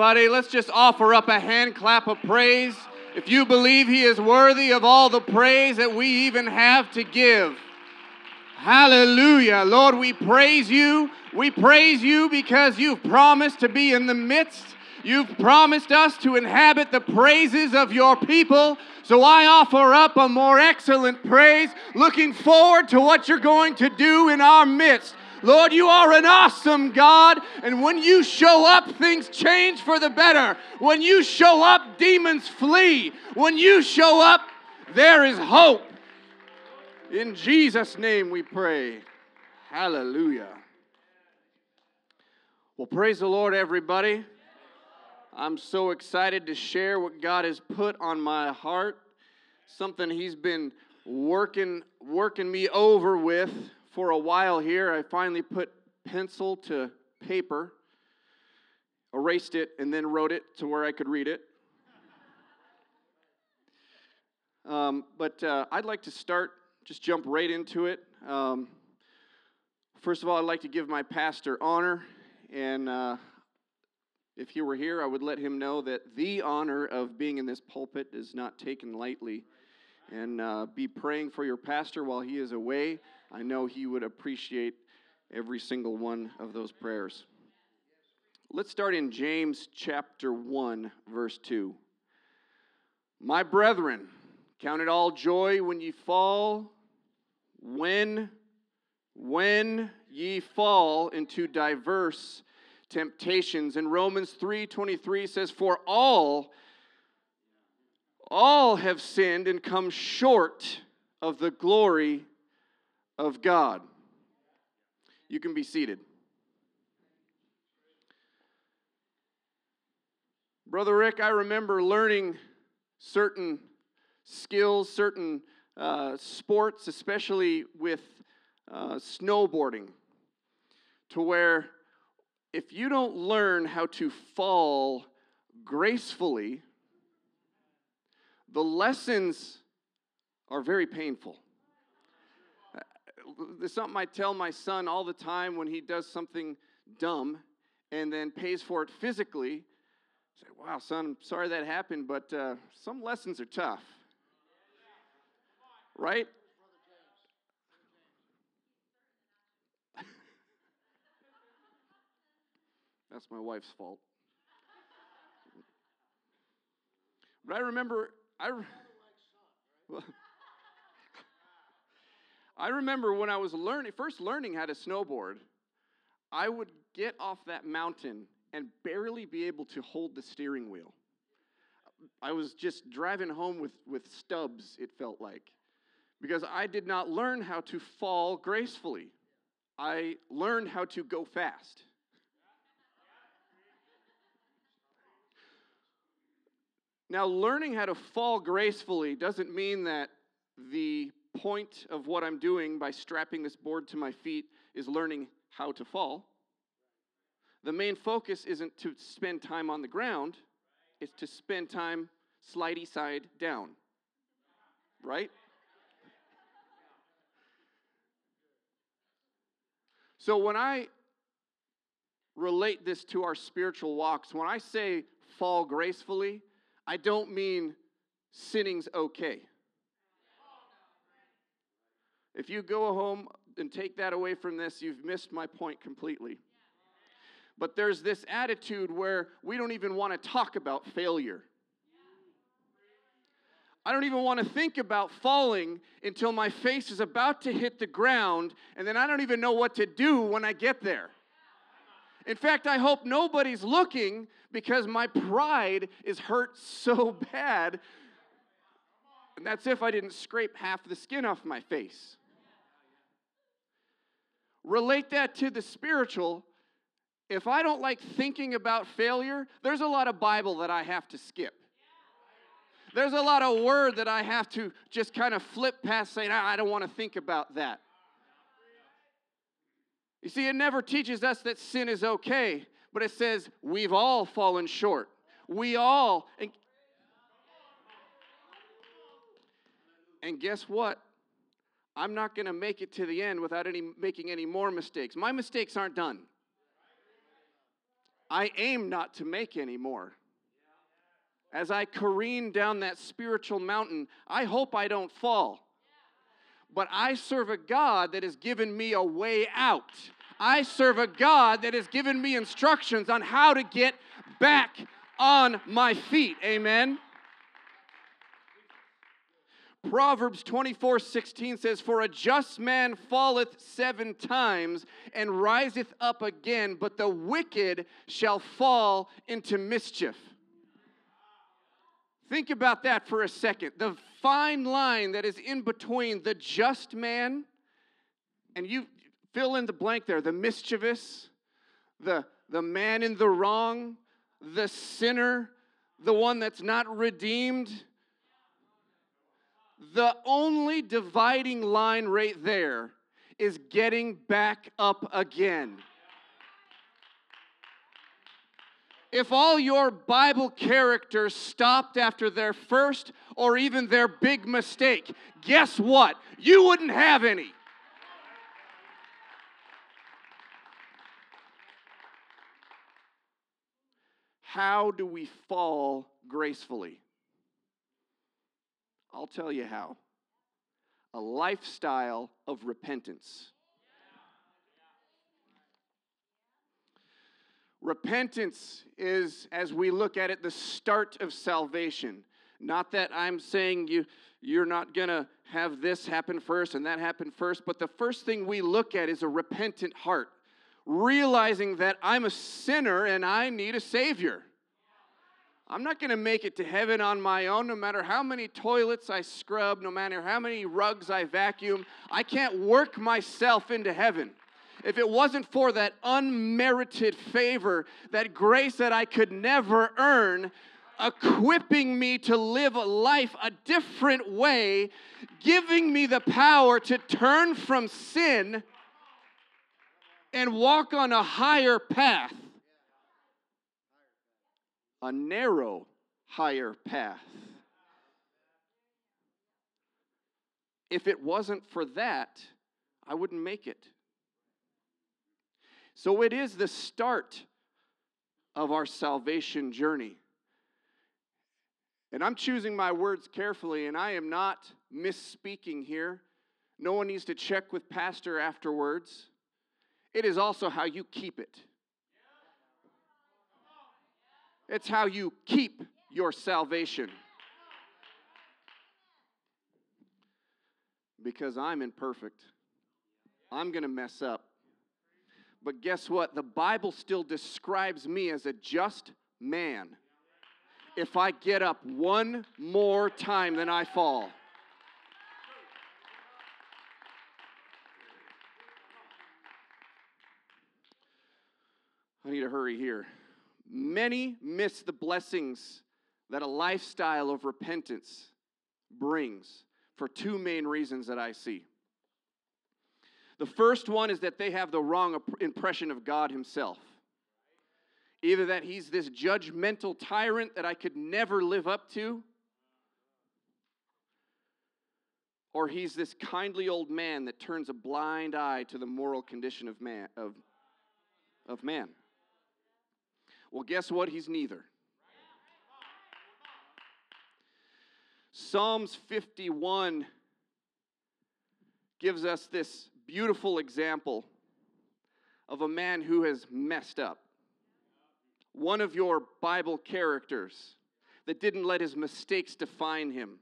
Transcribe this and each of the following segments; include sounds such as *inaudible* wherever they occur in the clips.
everybody. Let's just offer up a hand clap of praise. If you believe He is worthy of all the praise that we even have to give. Hallelujah. Lord, we praise you. We praise you because you've promised to be in the midst. You've promised us to inhabit the praises of your people. So I offer up a more excellent praise, looking forward to what you're going to do in our midst. Lord, you are an awesome God. And when you show up, things change for the better. When you show up, demons flee. When you show up, there is hope. In Jesus' name we pray. Hallelujah. Well, praise the Lord, everybody. I'm so excited to share what God has put on my heart, something He's been working working me over with for a while here. I finally put pencil to paper, erased it, and then wrote it to where I could read it. Um, but uh, I'd like to start, just jump right into it. Um, first of all, I'd like to give my pastor honor. And uh, if he were here, I would let him know that the honor of being in this pulpit is not taken lightly. And uh, be praying for your pastor while he is away. I know he would appreciate every single one of those prayers. Let's start in James chapter 1, verse 2. My brethren, count it all joy when ye fall, when, when ye fall into diverse temptations. And Romans 3:23 says, For all, all have sinned and come short of the glory of God. You can be seated. Brother Rick, I remember learning certain skills, certain uh, sports, especially with uh, snowboarding, to where if you don't learn how to fall gracefully, the lessons are very painful. There's something I tell my son all the time when he does something dumb and then pays for it physically. I say, wow, son, I'm sorry that happened, but uh, some lessons are tough. Right? *laughs* That's my wife's fault. But I remember, I, *laughs* well, I remember when I was learning, first learning how to snowboard, I would get off that mountain and barely be able to hold the steering wheel. I was just driving home with, with stubs, it felt like, because I did not learn how to fall gracefully. I learned how to go fast. Now, learning how to fall gracefully doesn't mean that the point of what I'm doing by strapping this board to my feet is learning how to fall. The main focus isn't to spend time on the ground, it's to spend time slidey side down. Right? So when I relate this to our spiritual walks, when I say fall gracefully, I don't mean sinning's okay. If you go home and take that away from this, you've missed my point completely. But there's this attitude where we don't even want to talk about failure. I don't even want to think about falling until my face is about to hit the ground, and then I don't even know what to do when I get there. In fact, I hope nobody's looking because my pride is hurt so bad. And that's if I didn't scrape half the skin off my face. Relate that to the spiritual. If I don't like thinking about failure, there's a lot of Bible that I have to skip. There's a lot of word that I have to just kind of flip past saying, I don't want to think about that. You see, it never teaches us that sin is okay, but it says we've all fallen short. We all. And, and guess what? I'm not going to make it to the end without any making any more mistakes. My mistakes aren't done. I aim not to make any more. As I careen down that spiritual mountain, I hope I don't fall. But I serve a God that has given me a way out. I serve a God that has given me instructions on how to get back on my feet. Amen. Proverbs 24 16 says, For a just man falleth seven times and riseth up again, but the wicked shall fall into mischief. Think about that for a second. The fine line that is in between the just man and you fill in the blank there the mischievous, the, the man in the wrong, the sinner, the one that's not redeemed the only dividing line right there is getting back up again. If all your Bible characters stopped after their first or even their big mistake, guess what? You wouldn't have any. How do we fall gracefully? I'll tell you how a lifestyle of repentance. Repentance is, as we look at it, the start of salvation. Not that I'm saying you, you're not going to have this happen first and that happen first, but the first thing we look at is a repentant heart, realizing that I'm a sinner and I need a Savior. I'm not going to make it to heaven on my own, no matter how many toilets I scrub, no matter how many rugs I vacuum. I can't work myself into heaven. If it wasn't for that unmerited favor, that grace that I could never earn, equipping me to live a life a different way, giving me the power to turn from sin and walk on a higher path a narrow, higher path. If it wasn't for that, I wouldn't make it. So it is the start of our salvation journey. And I'm choosing my words carefully, and I am not misspeaking here. No one needs to check with Pastor afterwards. It is also how you keep it. It's how you keep your salvation. Because I'm imperfect. I'm going to mess up. But guess what? The Bible still describes me as a just man if I get up one more time than I fall. I need to hurry here. Many miss the blessings that a lifestyle of repentance brings for two main reasons that I see. The first one is that they have the wrong impression of God Himself. Either that He's this judgmental tyrant that I could never live up to, or He's this kindly old man that turns a blind eye to the moral condition of man. Of, of man. Well, guess what? He's neither. Psalms 51 gives us this beautiful example of a man who has messed up. One of your Bible characters that didn't let his mistakes define him.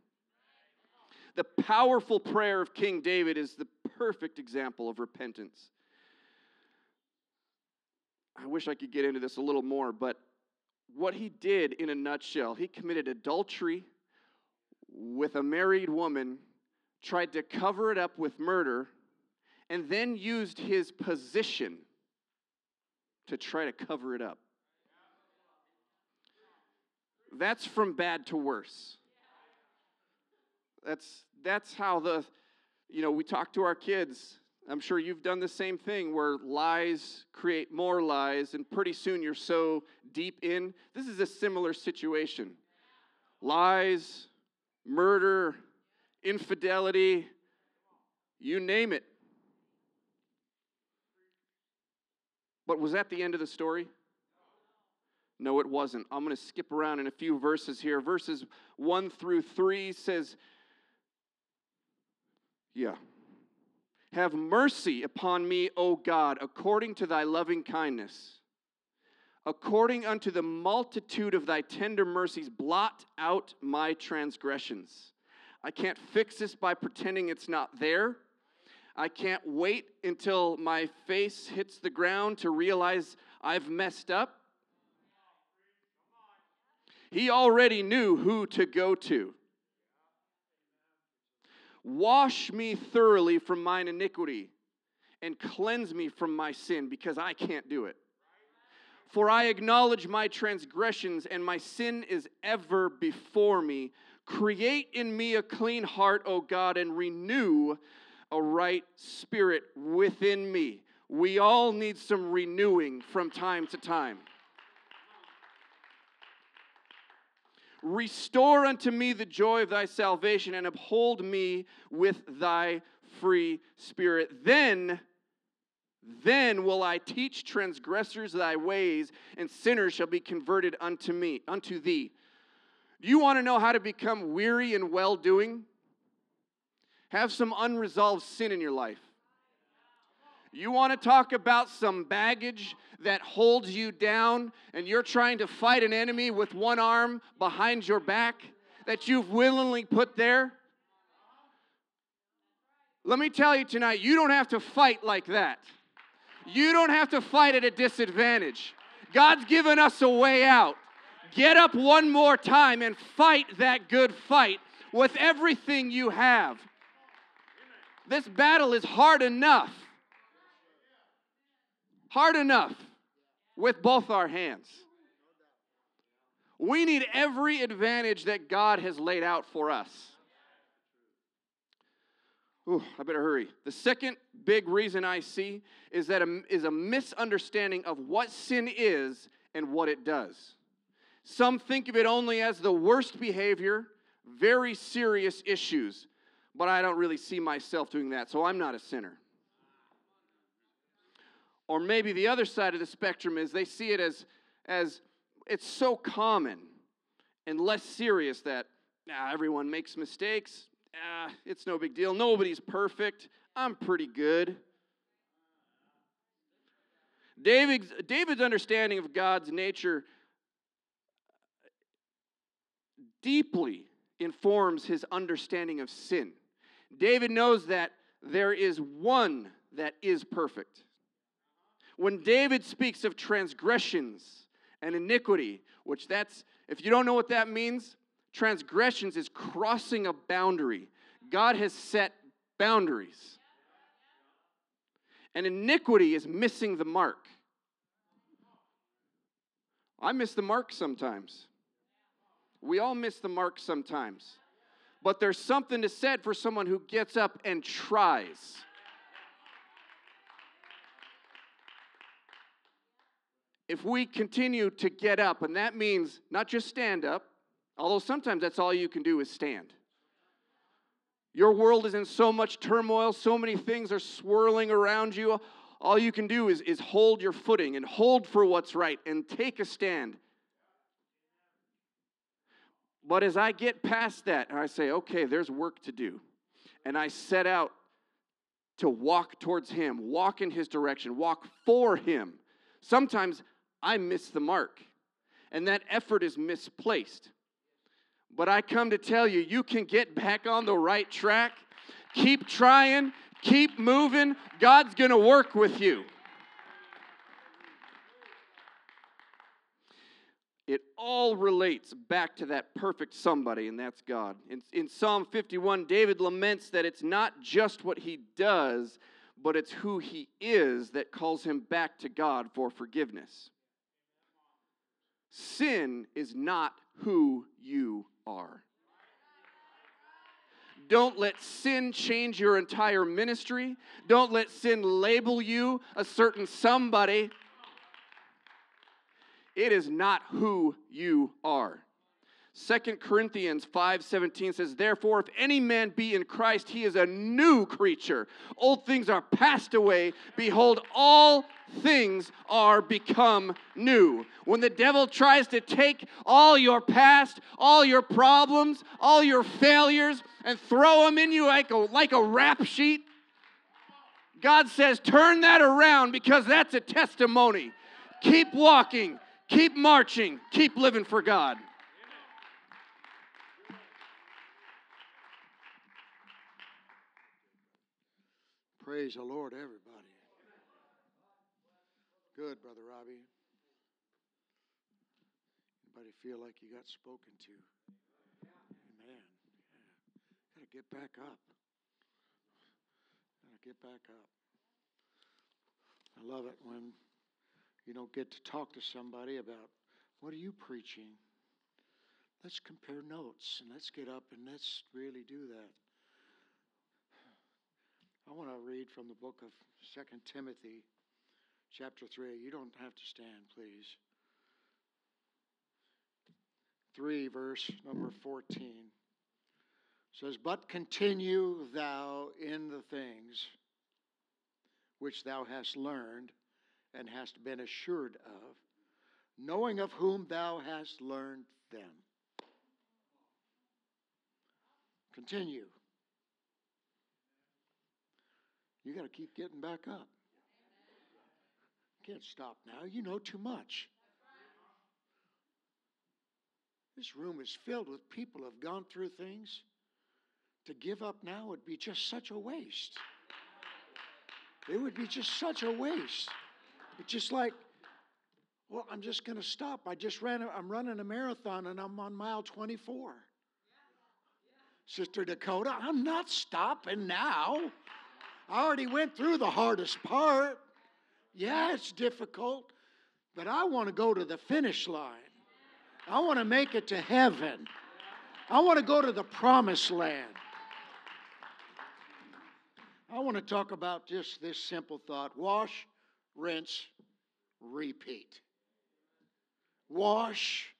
The powerful prayer of King David is the perfect example of repentance. I wish I could get into this a little more, but what he did in a nutshell, he committed adultery with a married woman, tried to cover it up with murder, and then used his position to try to cover it up. That's from bad to worse. That's that's how the you know, we talk to our kids I'm sure you've done the same thing where lies create more lies, and pretty soon you're so deep in. This is a similar situation. Lies, murder, infidelity, you name it. But was that the end of the story? No, it wasn't. I'm going to skip around in a few verses here. Verses 1 through 3 says, Yeah. Have mercy upon me, O God, according to thy loving kindness. According unto the multitude of thy tender mercies, blot out my transgressions. I can't fix this by pretending it's not there. I can't wait until my face hits the ground to realize I've messed up. He already knew who to go to. Wash me thoroughly from mine iniquity and cleanse me from my sin because I can't do it. For I acknowledge my transgressions and my sin is ever before me. Create in me a clean heart, O God, and renew a right spirit within me. We all need some renewing from time to time. Restore unto me the joy of thy salvation and uphold me with thy free spirit. Then, then will I teach transgressors thy ways, and sinners shall be converted unto me, unto thee. Do you want to know how to become weary in well doing? Have some unresolved sin in your life. You want to talk about some baggage that holds you down and you're trying to fight an enemy with one arm behind your back that you've willingly put there? Let me tell you tonight, you don't have to fight like that. You don't have to fight at a disadvantage. God's given us a way out. Get up one more time and fight that good fight with everything you have. This battle is hard enough. Hard enough with both our hands. We need every advantage that God has laid out for us. Ooh, I better hurry. The second big reason I see is that a, is a misunderstanding of what sin is and what it does. Some think of it only as the worst behavior, very serious issues, but I don't really see myself doing that, so I'm not a sinner. Or maybe the other side of the spectrum is they see it as, as it's so common and less serious that ah, everyone makes mistakes. Ah, it's no big deal. Nobody's perfect. I'm pretty good. David's, David's understanding of God's nature deeply informs his understanding of sin. David knows that there is one that is perfect. When David speaks of transgressions and iniquity, which that's, if you don't know what that means, transgressions is crossing a boundary. God has set boundaries. And iniquity is missing the mark. I miss the mark sometimes. We all miss the mark sometimes. But there's something to said for someone who gets up and tries. If we continue to get up, and that means not just stand up, although sometimes that's all you can do is stand. Your world is in so much turmoil, so many things are swirling around you. All you can do is, is hold your footing and hold for what's right and take a stand. But as I get past that, and I say, okay, there's work to do. And I set out to walk towards Him, walk in His direction, walk for Him. Sometimes I miss the mark. And that effort is misplaced. But I come to tell you, you can get back on the right track. Keep trying, keep moving. God's going to work with you. It all relates back to that perfect somebody, and that's God. In, in Psalm 51, David laments that it's not just what he does, but it's who he is that calls him back to God for forgiveness. Sin is not who you are. Don't let sin change your entire ministry. Don't let sin label you a certain somebody. It is not who you are. Second Corinthians 5:17 says, "Therefore if any man be in Christ, he is a new creature. Old things are passed away; behold, all things are become new." When the devil tries to take all your past, all your problems, all your failures and throw them in you like a, like a rap sheet, God says, "Turn that around because that's a testimony. Keep walking, keep marching, keep living for God." Praise the Lord, everybody. Good, Brother Robbie. Anybody feel like you got spoken to? Amen. Yeah. Gotta get back up. Gotta get back up. I love it when you don't get to talk to somebody about what are you preaching. Let's compare notes and let's get up and let's really do that. I want to read from the book of Second Timothy, chapter 3. You don't have to stand, please. 3, verse number 14 says, But continue thou in the things which thou hast learned and hast been assured of, knowing of whom thou hast learned them. Continue. You got to keep getting back up. Can't stop now. You know too much. This room is filled with people who have gone through things. To give up now would be just such a waste. It would be just such a waste. It's just like, well, I'm just going to stop. I just ran, I'm running a marathon and I'm on mile 24. Sister Dakota, I'm not stopping now. I already went through the hardest part. Yeah, it's difficult, but I want to go to the finish line. I want to make it to heaven. I want to go to the promised land. I want to talk about just this simple thought wash, rinse, repeat. Wash,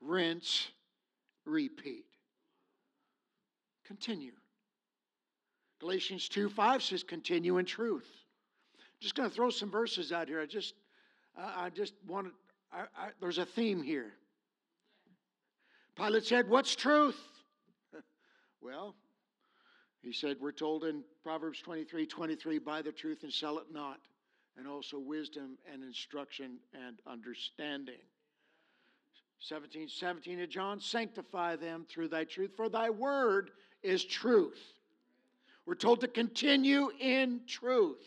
rinse, repeat. Continue. Galatians 2 5 says, continue in truth. Just going to throw some verses out here. I just, I just want to, there's a theme here. Pilate said, What's truth? *laughs* well, he said, We're told in Proverbs 23 23, buy the truth and sell it not, and also wisdom and instruction and understanding. 17 17 of John, sanctify them through thy truth, for thy word is truth. We're told to continue in truth.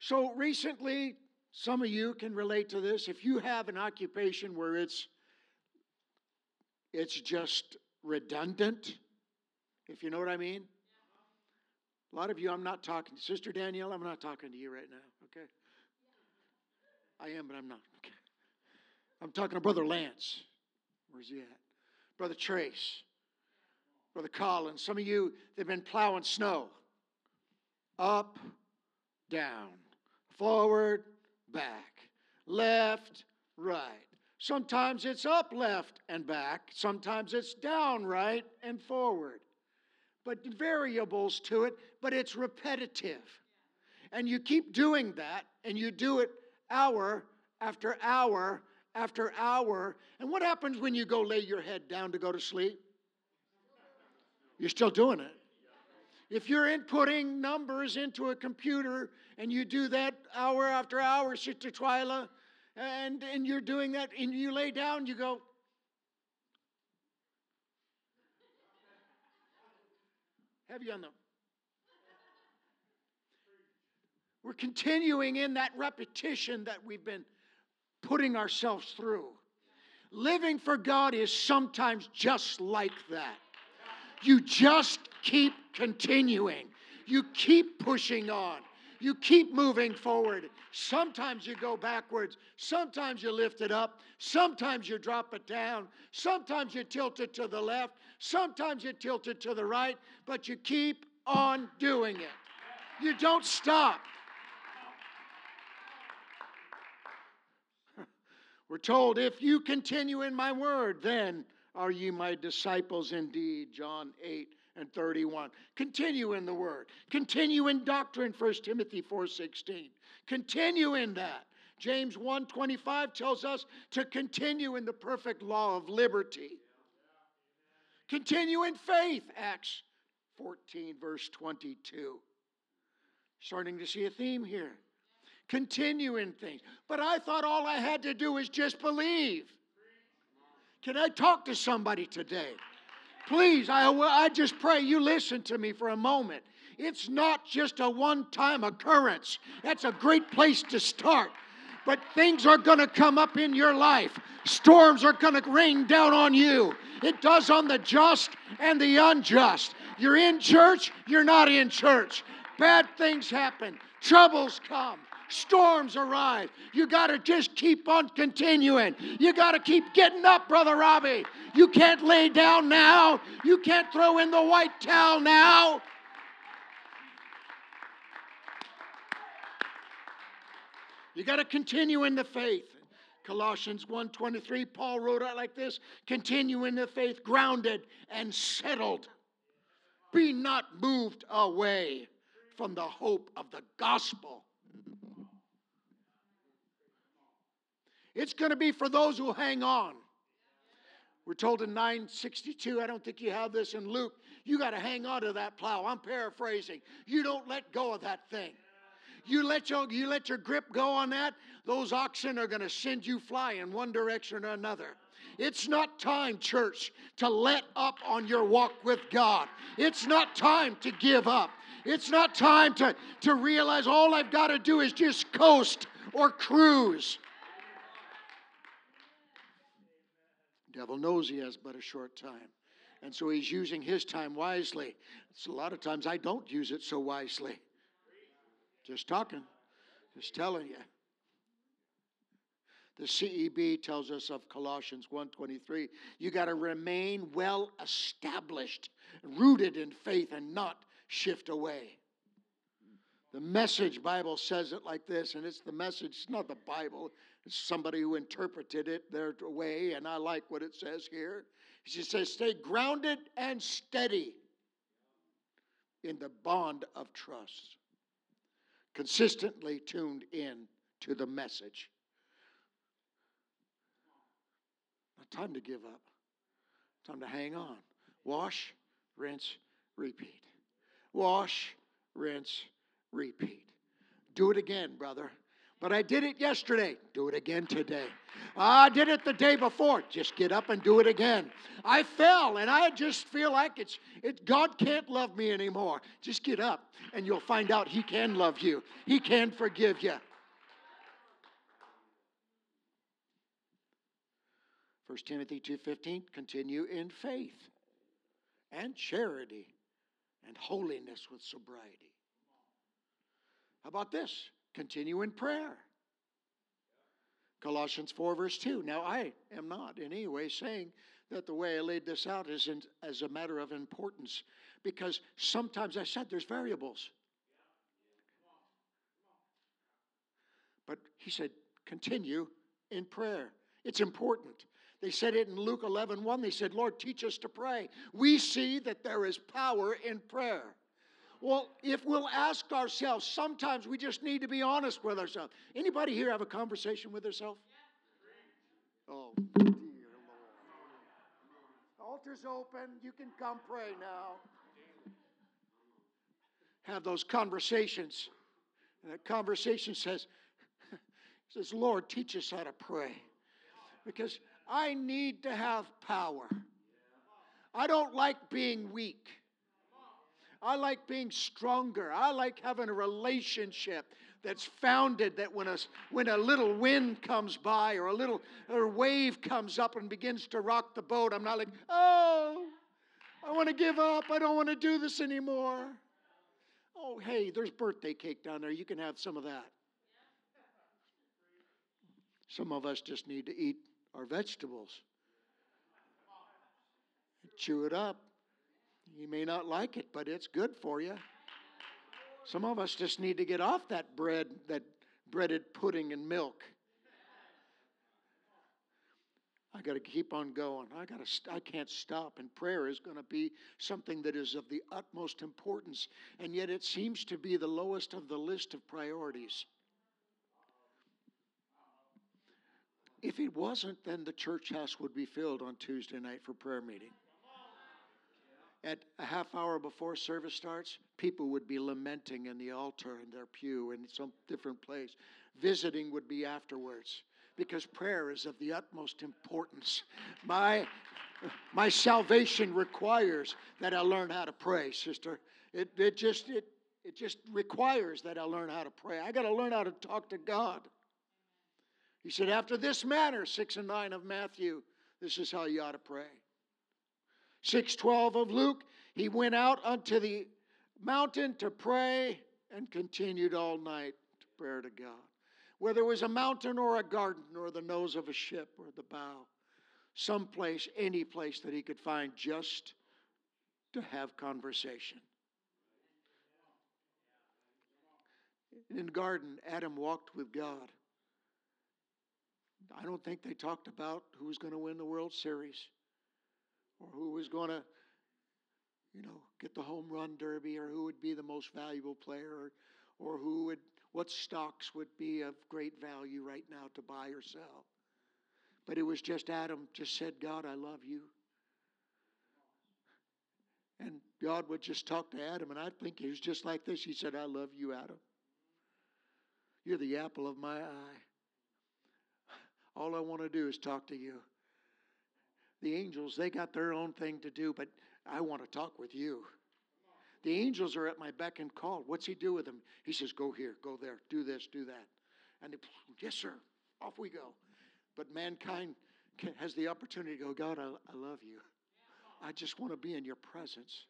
So recently, some of you can relate to this. If you have an occupation where it's it's just redundant, if you know what I mean. A lot of you, I'm not talking. Sister Danielle, I'm not talking to you right now, okay? I am, but I'm not. Okay. I'm talking to Brother Lance. Where's he at? Brother Trace. Brother Collins, some of you, they've been plowing snow. Up, down, forward, back, left, right. Sometimes it's up, left, and back. Sometimes it's down, right, and forward. But variables to it, but it's repetitive. And you keep doing that, and you do it hour after hour after hour. And what happens when you go lay your head down to go to sleep? You're still doing it. If you're inputting numbers into a computer and you do that hour after hour, Sister Twyla, and, and you're doing that and you lay down, you go, heavy on them. We're continuing in that repetition that we've been putting ourselves through. Living for God is sometimes just like that. You just keep continuing. You keep pushing on. You keep moving forward. Sometimes you go backwards. Sometimes you lift it up. Sometimes you drop it down. Sometimes you tilt it to the left. Sometimes you tilt it to the right. But you keep on doing it. You don't stop. We're told, if you continue in my word, then are ye my disciples indeed. John 8 and 31. Continue in the word. Continue in doctrine, 1 Timothy 4:16. Continue in that. James 1:25 tells us to continue in the perfect law of liberty. Continue in faith, Acts 14, verse 22. Starting to see a theme here. Continue in things. But I thought all I had to do was just believe. Can I talk to somebody today? Please, I, I just pray you listen to me for a moment. It's not just a one time occurrence. That's a great place to start. But things are going to come up in your life. Storms are going to rain down on you. It does on the just and the unjust. You're in church, you're not in church. Bad things happen, troubles come, storms arrive. You got to just keep on continuing. You got to keep getting up, Brother Robbie. You can't lay down now. You can't throw in the white towel now. You got to continue in the faith. Colossians 1:23 Paul wrote it like this, continue in the faith grounded and settled. Be not moved away from the hope of the gospel. It's going to be for those who hang on. We're told in 962, I don't think you have this in Luke, you got to hang on to that plow. I'm paraphrasing. You don't let go of that thing. You let your, you let your grip go on that, those oxen are going to send you flying one direction or another. It's not time, church, to let up on your walk with God. It's not time to give up. It's not time to, to realize all I've got to do is just coast or cruise. Devil knows he has but a short time. And so he's using his time wisely. It's a lot of times I don't use it so wisely. Just talking, just telling you. The CEB tells us of Colossians 1:23, you got to remain well established, rooted in faith and not shift away. The message Bible says it like this, and it's the message, it's not the Bible, somebody who interpreted it their way, and I like what it says here. She says, Stay grounded and steady in the bond of trust, consistently tuned in to the message. Not time to give up, time to hang on. Wash, rinse, repeat. Wash, rinse, repeat. Do it again, brother. But I did it yesterday. Do it again today. Ah, I did it the day before. Just get up and do it again. I fell and I just feel like it's it God can't love me anymore. Just get up and you'll find out he can love you. He can forgive you. 1 Timothy 2:15 continue in faith and charity and holiness with sobriety. How about this? Continue in prayer. Colossians 4, verse 2. Now, I am not in any way saying that the way I laid this out is in, as a matter of importance because sometimes I said there's variables. But he said, continue in prayer. It's important. They said it in Luke 11 1. They said, Lord, teach us to pray. We see that there is power in prayer. Well, if we'll ask ourselves, sometimes we just need to be honest with ourselves. Anybody here have a conversation with herself? Oh, dear Lord. Altar's open. You can come pray now. Have those conversations. And that conversation says, *laughs* says, Lord, teach us how to pray. Because I need to have power. I don't like being weak. I like being stronger. I like having a relationship that's founded that when a, when a little wind comes by or a little or wave comes up and begins to rock the boat, I'm not like, oh, I want to give up. I don't want to do this anymore. Oh, hey, there's birthday cake down there. You can have some of that. Some of us just need to eat our vegetables, chew it up. You may not like it, but it's good for you. Some of us just need to get off that bread, that breaded pudding and milk. I got to keep on going. I got to. St- I can't stop. And prayer is going to be something that is of the utmost importance, and yet it seems to be the lowest of the list of priorities. If it wasn't, then the church house would be filled on Tuesday night for prayer meeting. At a half hour before service starts, people would be lamenting in the altar in their pew in some different place. Visiting would be afterwards because prayer is of the utmost importance. My, my salvation requires that I learn how to pray, sister. It, it, just, it, it just requires that I learn how to pray. I got to learn how to talk to God. He said, after this manner, 6 and 9 of Matthew, this is how you ought to pray. 612 of Luke, he went out unto the mountain to pray and continued all night to prayer to God whether it was a mountain or a garden or the nose of a ship or the bow, some place, any place that he could find just to have conversation. In the garden, Adam walked with God. I don't think they talked about who was going to win the World Series or who was going to, you know, get the home run derby or who would be the most valuable player or, or who would what stocks would be of great value right now to buy or sell. But it was just Adam just said, God, I love you. And God would just talk to Adam, and I think he was just like this. He said, I love you, Adam. You're the apple of my eye. All I want to do is talk to you. The angels, they got their own thing to do, but I want to talk with you. The angels are at my beck and call. What's he do with them? He says, Go here, go there, do this, do that. And they, yes, sir, off we go. But mankind has the opportunity to go, God, I, I love you. I just want to be in your presence.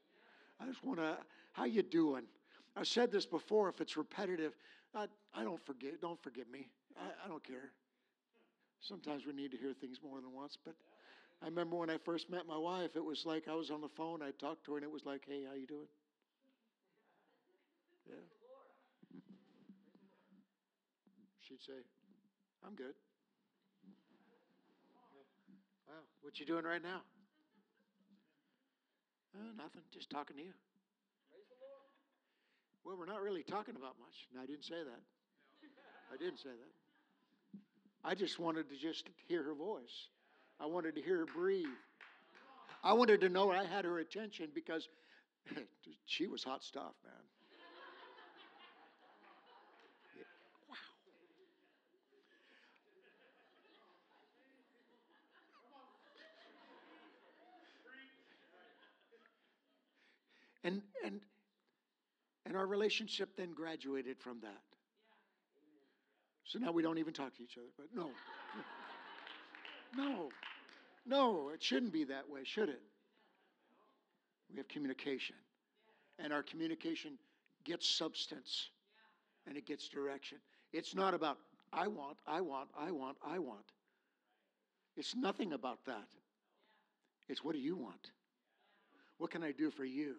I just want to, how you doing? I've said this before, if it's repetitive, I, I don't forget, don't forgive me. I, I don't care. Sometimes we need to hear things more than once, but I remember when I first met my wife, it was like I was on the phone, I talked to her, and it was like, hey, how you doing? *laughs* Yeah. She'd say, I'm good. Wow, what you doing right now? Uh, nothing, just talking to you. Well, we're not really talking about much. No, I didn't say that. I didn't say that. I just wanted to just hear her voice. I wanted to hear her breathe. I wanted to know I had her attention because *laughs* she was hot stuff, man. And, and, and our relationship then graduated from that. So now we don't even talk to each other. But no. No. No, it shouldn't be that way, should it? We have communication. And our communication gets substance and it gets direction. It's not about, I want, I want, I want, I want. It's nothing about that. It's what do you want? What can I do for you?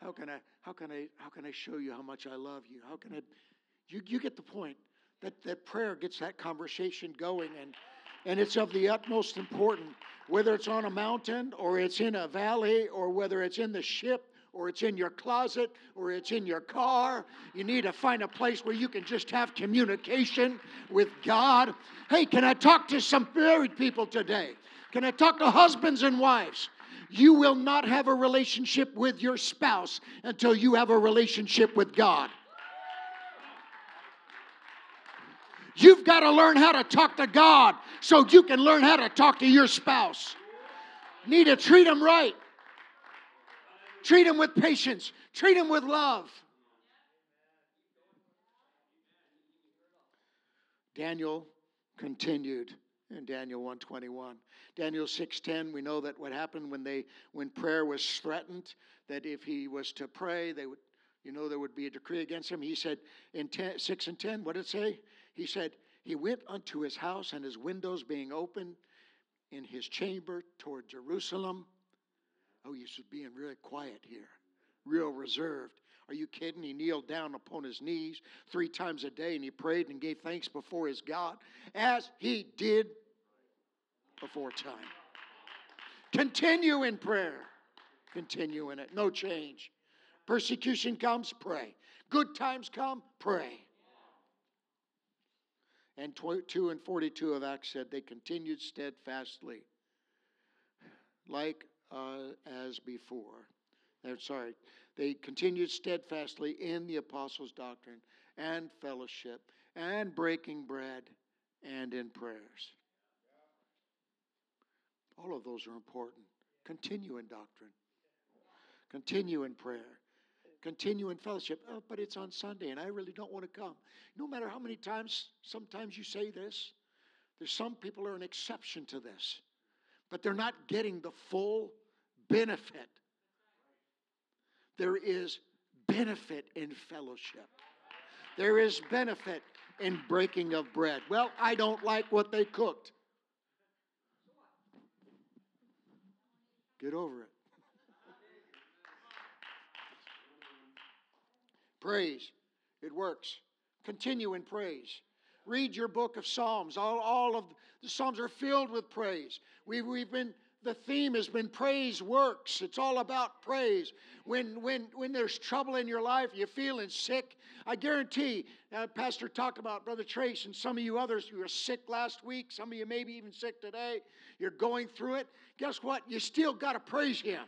How can I how can I how can I show you how much I love you? How can I you you get the point that that prayer gets that conversation going and and it's of the utmost importance, whether it's on a mountain or it's in a valley or whether it's in the ship or it's in your closet or it's in your car. You need to find a place where you can just have communication with God. Hey, can I talk to some married people today? Can I talk to husbands and wives? You will not have a relationship with your spouse until you have a relationship with God. You've got to learn how to talk to God so you can learn how to talk to your spouse. Need to treat them right. Treat them with patience. Treat them with love. Daniel continued in Daniel 121. Daniel 6:10, we know that what happened when they when prayer was threatened, that if he was to pray, they would, you know, there would be a decree against him. He said in 10, 6 and 10, what did it say? He said, He went unto his house, and his windows being open in his chamber toward Jerusalem. Oh, he's being really quiet here, real reserved. Are you kidding? He kneeled down upon his knees three times a day and he prayed and gave thanks before his God as he did before time. Continue in prayer. Continue in it. No change. Persecution comes, pray. Good times come, pray. And 2 and 42 of Acts said they continued steadfastly, like uh, as before. They're sorry. They continued steadfastly in the apostles' doctrine and fellowship and breaking bread and in prayers. All of those are important. Continue in doctrine, continue in prayer, continue in fellowship. Oh, but it's on Sunday and I really don't want to come. No matter how many times, sometimes you say this, there's some people are an exception to this, but they're not getting the full benefit. There is benefit in fellowship. There is benefit in breaking of bread. Well, I don't like what they cooked. Get over it. Praise. It works. Continue in praise. Read your book of Psalms. All, all of the Psalms are filled with praise. We've, we've been the theme has been praise works. It's all about praise. When, when, when there's trouble in your life, you're feeling sick, I guarantee, uh, Pastor talked about Brother Trace and some of you others who were sick last week, some of you maybe even sick today, you're going through it. Guess what? You still got to praise Him.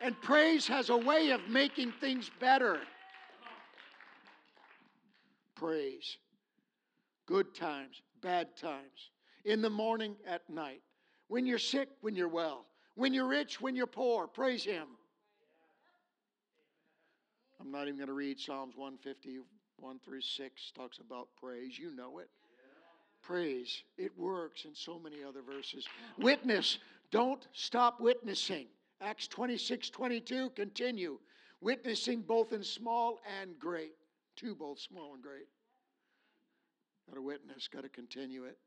And praise has a way of making things better. Praise. Good times, bad times. In the morning, at night. When you're sick, when you're well. When you're rich, when you're poor. Praise Him. I'm not even going to read Psalms 151 through 6, talks about praise. You know it. Praise. It works in so many other verses. Witness. Don't stop witnessing. Acts 26 22, continue. Witnessing both in small and great. To both small and great. Got to witness, got to continue it.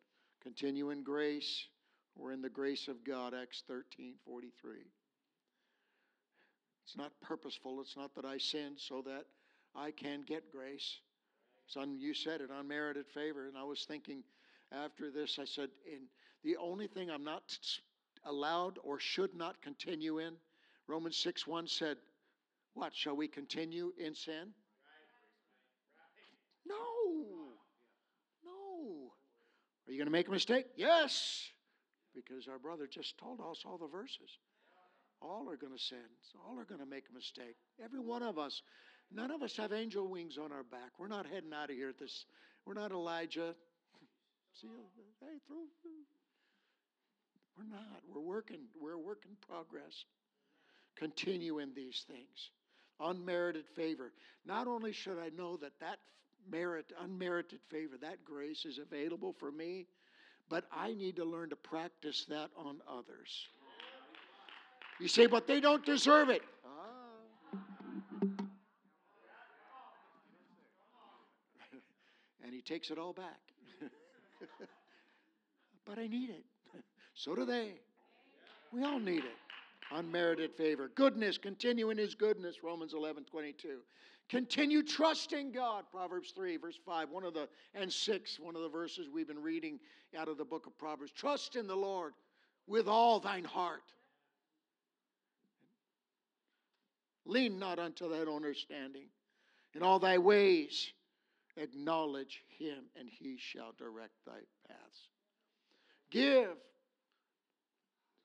Continue in grace. We're in the grace of God, Acts 13 43. It's not purposeful. It's not that I sinned so that I can get grace. Son, you said it, unmerited favor. And I was thinking after this, I said, in the only thing I'm not allowed or should not continue in, Romans 6 1 said, What? Shall we continue in sin? No. No. Are you going to make a mistake? Yes because our brother just told us all the verses. All are going to sin. All are going to make a mistake. Every one of us. None of us have angel wings on our back. We're not heading out of here at this. We're not Elijah. *laughs* See, hey, throw. We're not. We're working. We're a work in progress. Continue in these things. Unmerited favor. Not only should I know that that merit, unmerited favor, that grace is available for me, but I need to learn to practice that on others. You say, but they don't deserve it. Ah. *laughs* and he takes it all back. *laughs* but I need it. *laughs* So do they. We all need it. Unmerited favor. Goodness, continue in his goodness, Romans 11 22. Continue trusting God, Proverbs 3, verse 5, one of the, and 6, one of the verses we've been reading out of the book of Proverbs. Trust in the Lord with all thine heart. Lean not unto thine understanding. In all thy ways acknowledge him, and he shall direct thy paths. Give,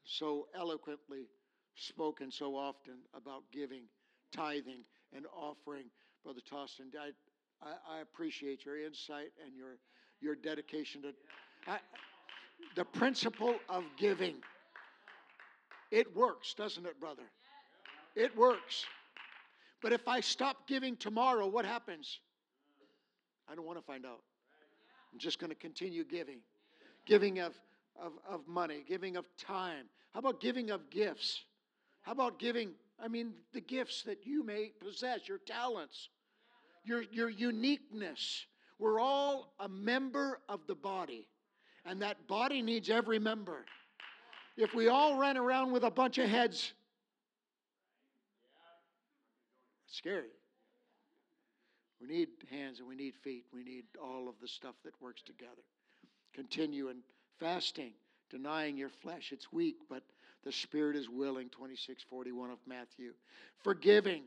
so eloquently spoken so often about giving, tithing, and offering, Brother Toston. I, I, I appreciate your insight and your, your dedication to I, the principle of giving. It works, doesn't it, brother? It works. But if I stop giving tomorrow, what happens? I don't want to find out. I'm just going to continue giving. Giving of, of, of money, giving of time. How about giving of gifts? How about giving, I mean, the gifts that you may possess, your talents, your, your uniqueness? We're all a member of the body, and that body needs every member. If we all ran around with a bunch of heads, it's scary. We need hands and we need feet. We need all of the stuff that works together. Continue in fasting. denying your flesh. It's weak, but the spirit is willing. 2641 of Matthew. Forgiving.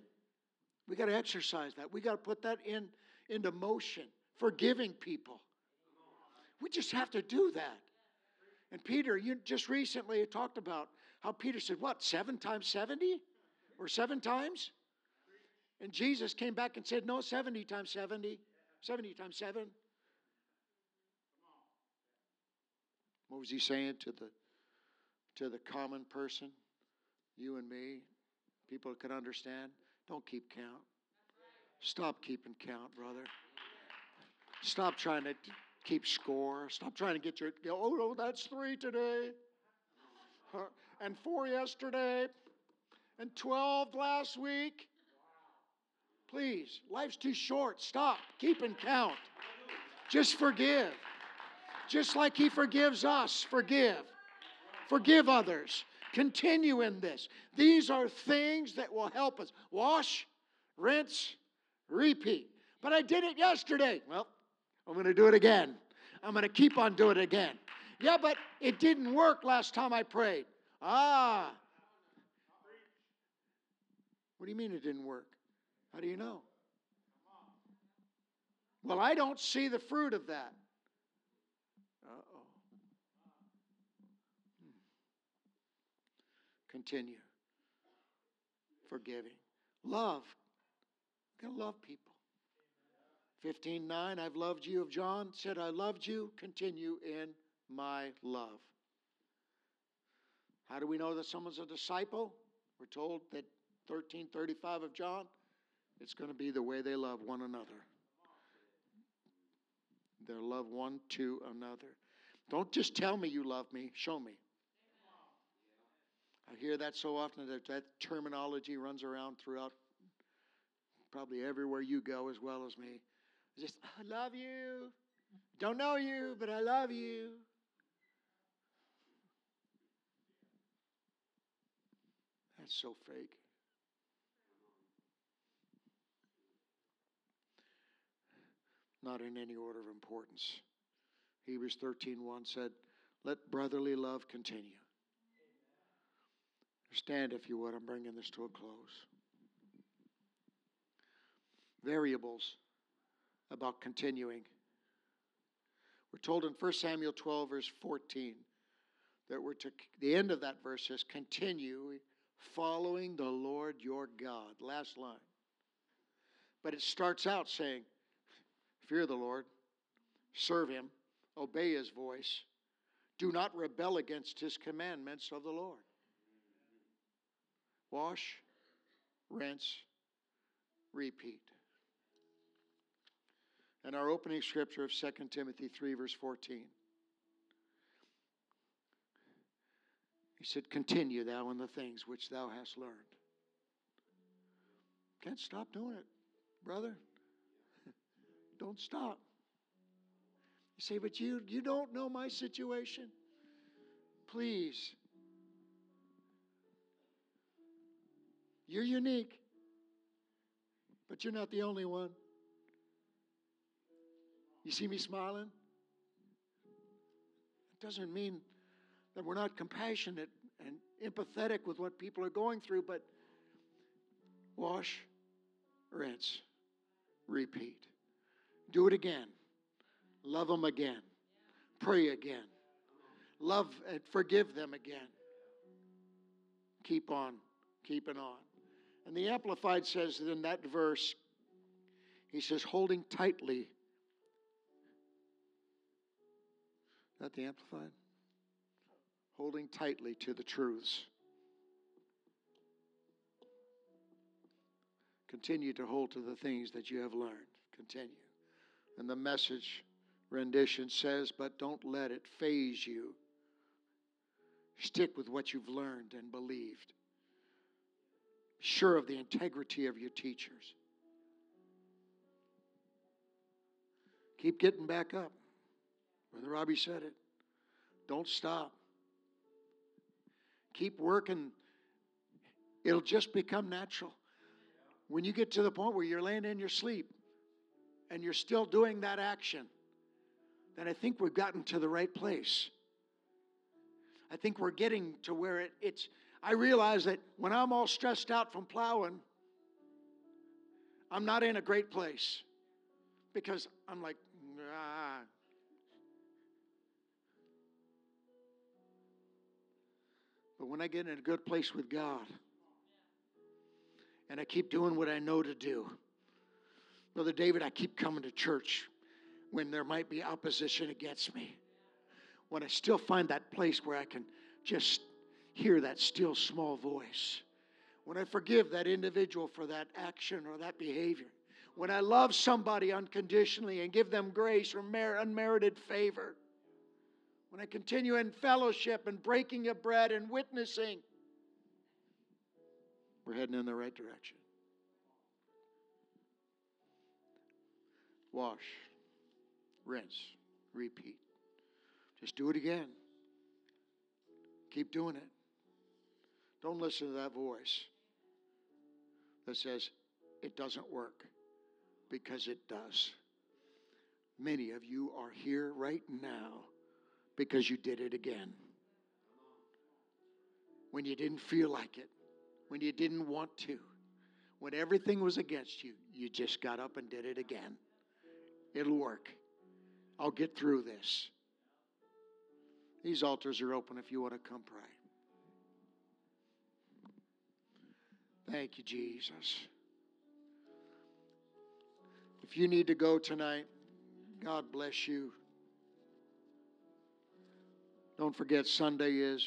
We got to exercise that. We got to put that in into motion. Forgiving people. We just have to do that. And Peter, you just recently talked about how Peter said, What, seven times 70? Or seven times? And Jesus came back and said, No, 70 times 70. 70 times 7. What was he saying to the to the common person? You and me, people can understand. Don't keep count. Stop keeping count, brother. Stop trying to keep score. Stop trying to get your, oh, no, that's three today, and four yesterday, and 12 last week. Please, life's too short. Stop keeping count. Just forgive. Just like He forgives us, forgive. Forgive others. Continue in this. These are things that will help us. Wash, rinse, repeat. But I did it yesterday. Well, I'm going to do it again. I'm going to keep on doing it again. Yeah, but it didn't work last time I prayed. Ah. What do you mean it didn't work? How do you know? Well, I don't see the fruit of that. Uh oh. Hmm. Continue. Forgiving. Love. you Gotta love people. 15:9 I've loved you of John said I loved you continue in my love. How do we know that someone's a disciple? We're told that 1335 of John it's going to be the way they love one another. Their love one to another. Don't just tell me you love me, show me. I hear that so often that that terminology runs around throughout probably everywhere you go as well as me. Just, I love you. Don't know you, but I love you. That's so fake. Not in any order of importance. Hebrews 13:1 said, "Let brotherly love continue." Stand if you would. I'm bringing this to a close. Variables about continuing. We're told in 1 Samuel 12, verse 14, that we're to, the end of that verse says, continue following the Lord your God. Last line. But it starts out saying, fear the Lord, serve him, obey his voice, do not rebel against his commandments of the Lord. Wash, rinse, repeat. And our opening scripture of 2 Timothy 3, verse 14. He said, Continue thou in the things which thou hast learned. Can't stop doing it, brother. *laughs* don't stop. You say, but you you don't know my situation. Please. You're unique, but you're not the only one. You see me smiling? It doesn't mean that we're not compassionate and empathetic with what people are going through, but wash, rinse, repeat. Do it again. Love them again. Pray again. Love and forgive them again. Keep on, keeping on. And the Amplified says that in that verse, he says, holding tightly that the Amplified? Holding tightly to the truths. Continue to hold to the things that you have learned. Continue. And the message rendition says, but don't let it faze you. Stick with what you've learned and believed. Sure of the integrity of your teachers. Keep getting back up. Brother Robbie said it. Don't stop. Keep working. It'll just become natural. When you get to the point where you're laying in your sleep and you're still doing that action, then I think we've gotten to the right place. I think we're getting to where it, it's, I realize that when I'm all stressed out from plowing, I'm not in a great place because I'm like. But when I get in a good place with God and I keep doing what I know to do, Brother David, I keep coming to church when there might be opposition against me. When I still find that place where I can just hear that still small voice. When I forgive that individual for that action or that behavior. When I love somebody unconditionally and give them grace or unmerited favor. When I continue in fellowship and breaking of bread and witnessing. We're heading in the right direction. wash, rinse, repeat. Just do it again. Keep doing it. Don't listen to that voice that says it doesn't work because it does. Many of you are here right now because you did it again. When you didn't feel like it, when you didn't want to, when everything was against you, you just got up and did it again. It'll work. I'll get through this. These altars are open if you want to come pray. Thank you, Jesus. If you need to go tonight, God bless you. Don't forget, Sunday is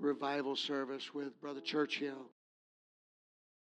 revival service with Brother Churchill.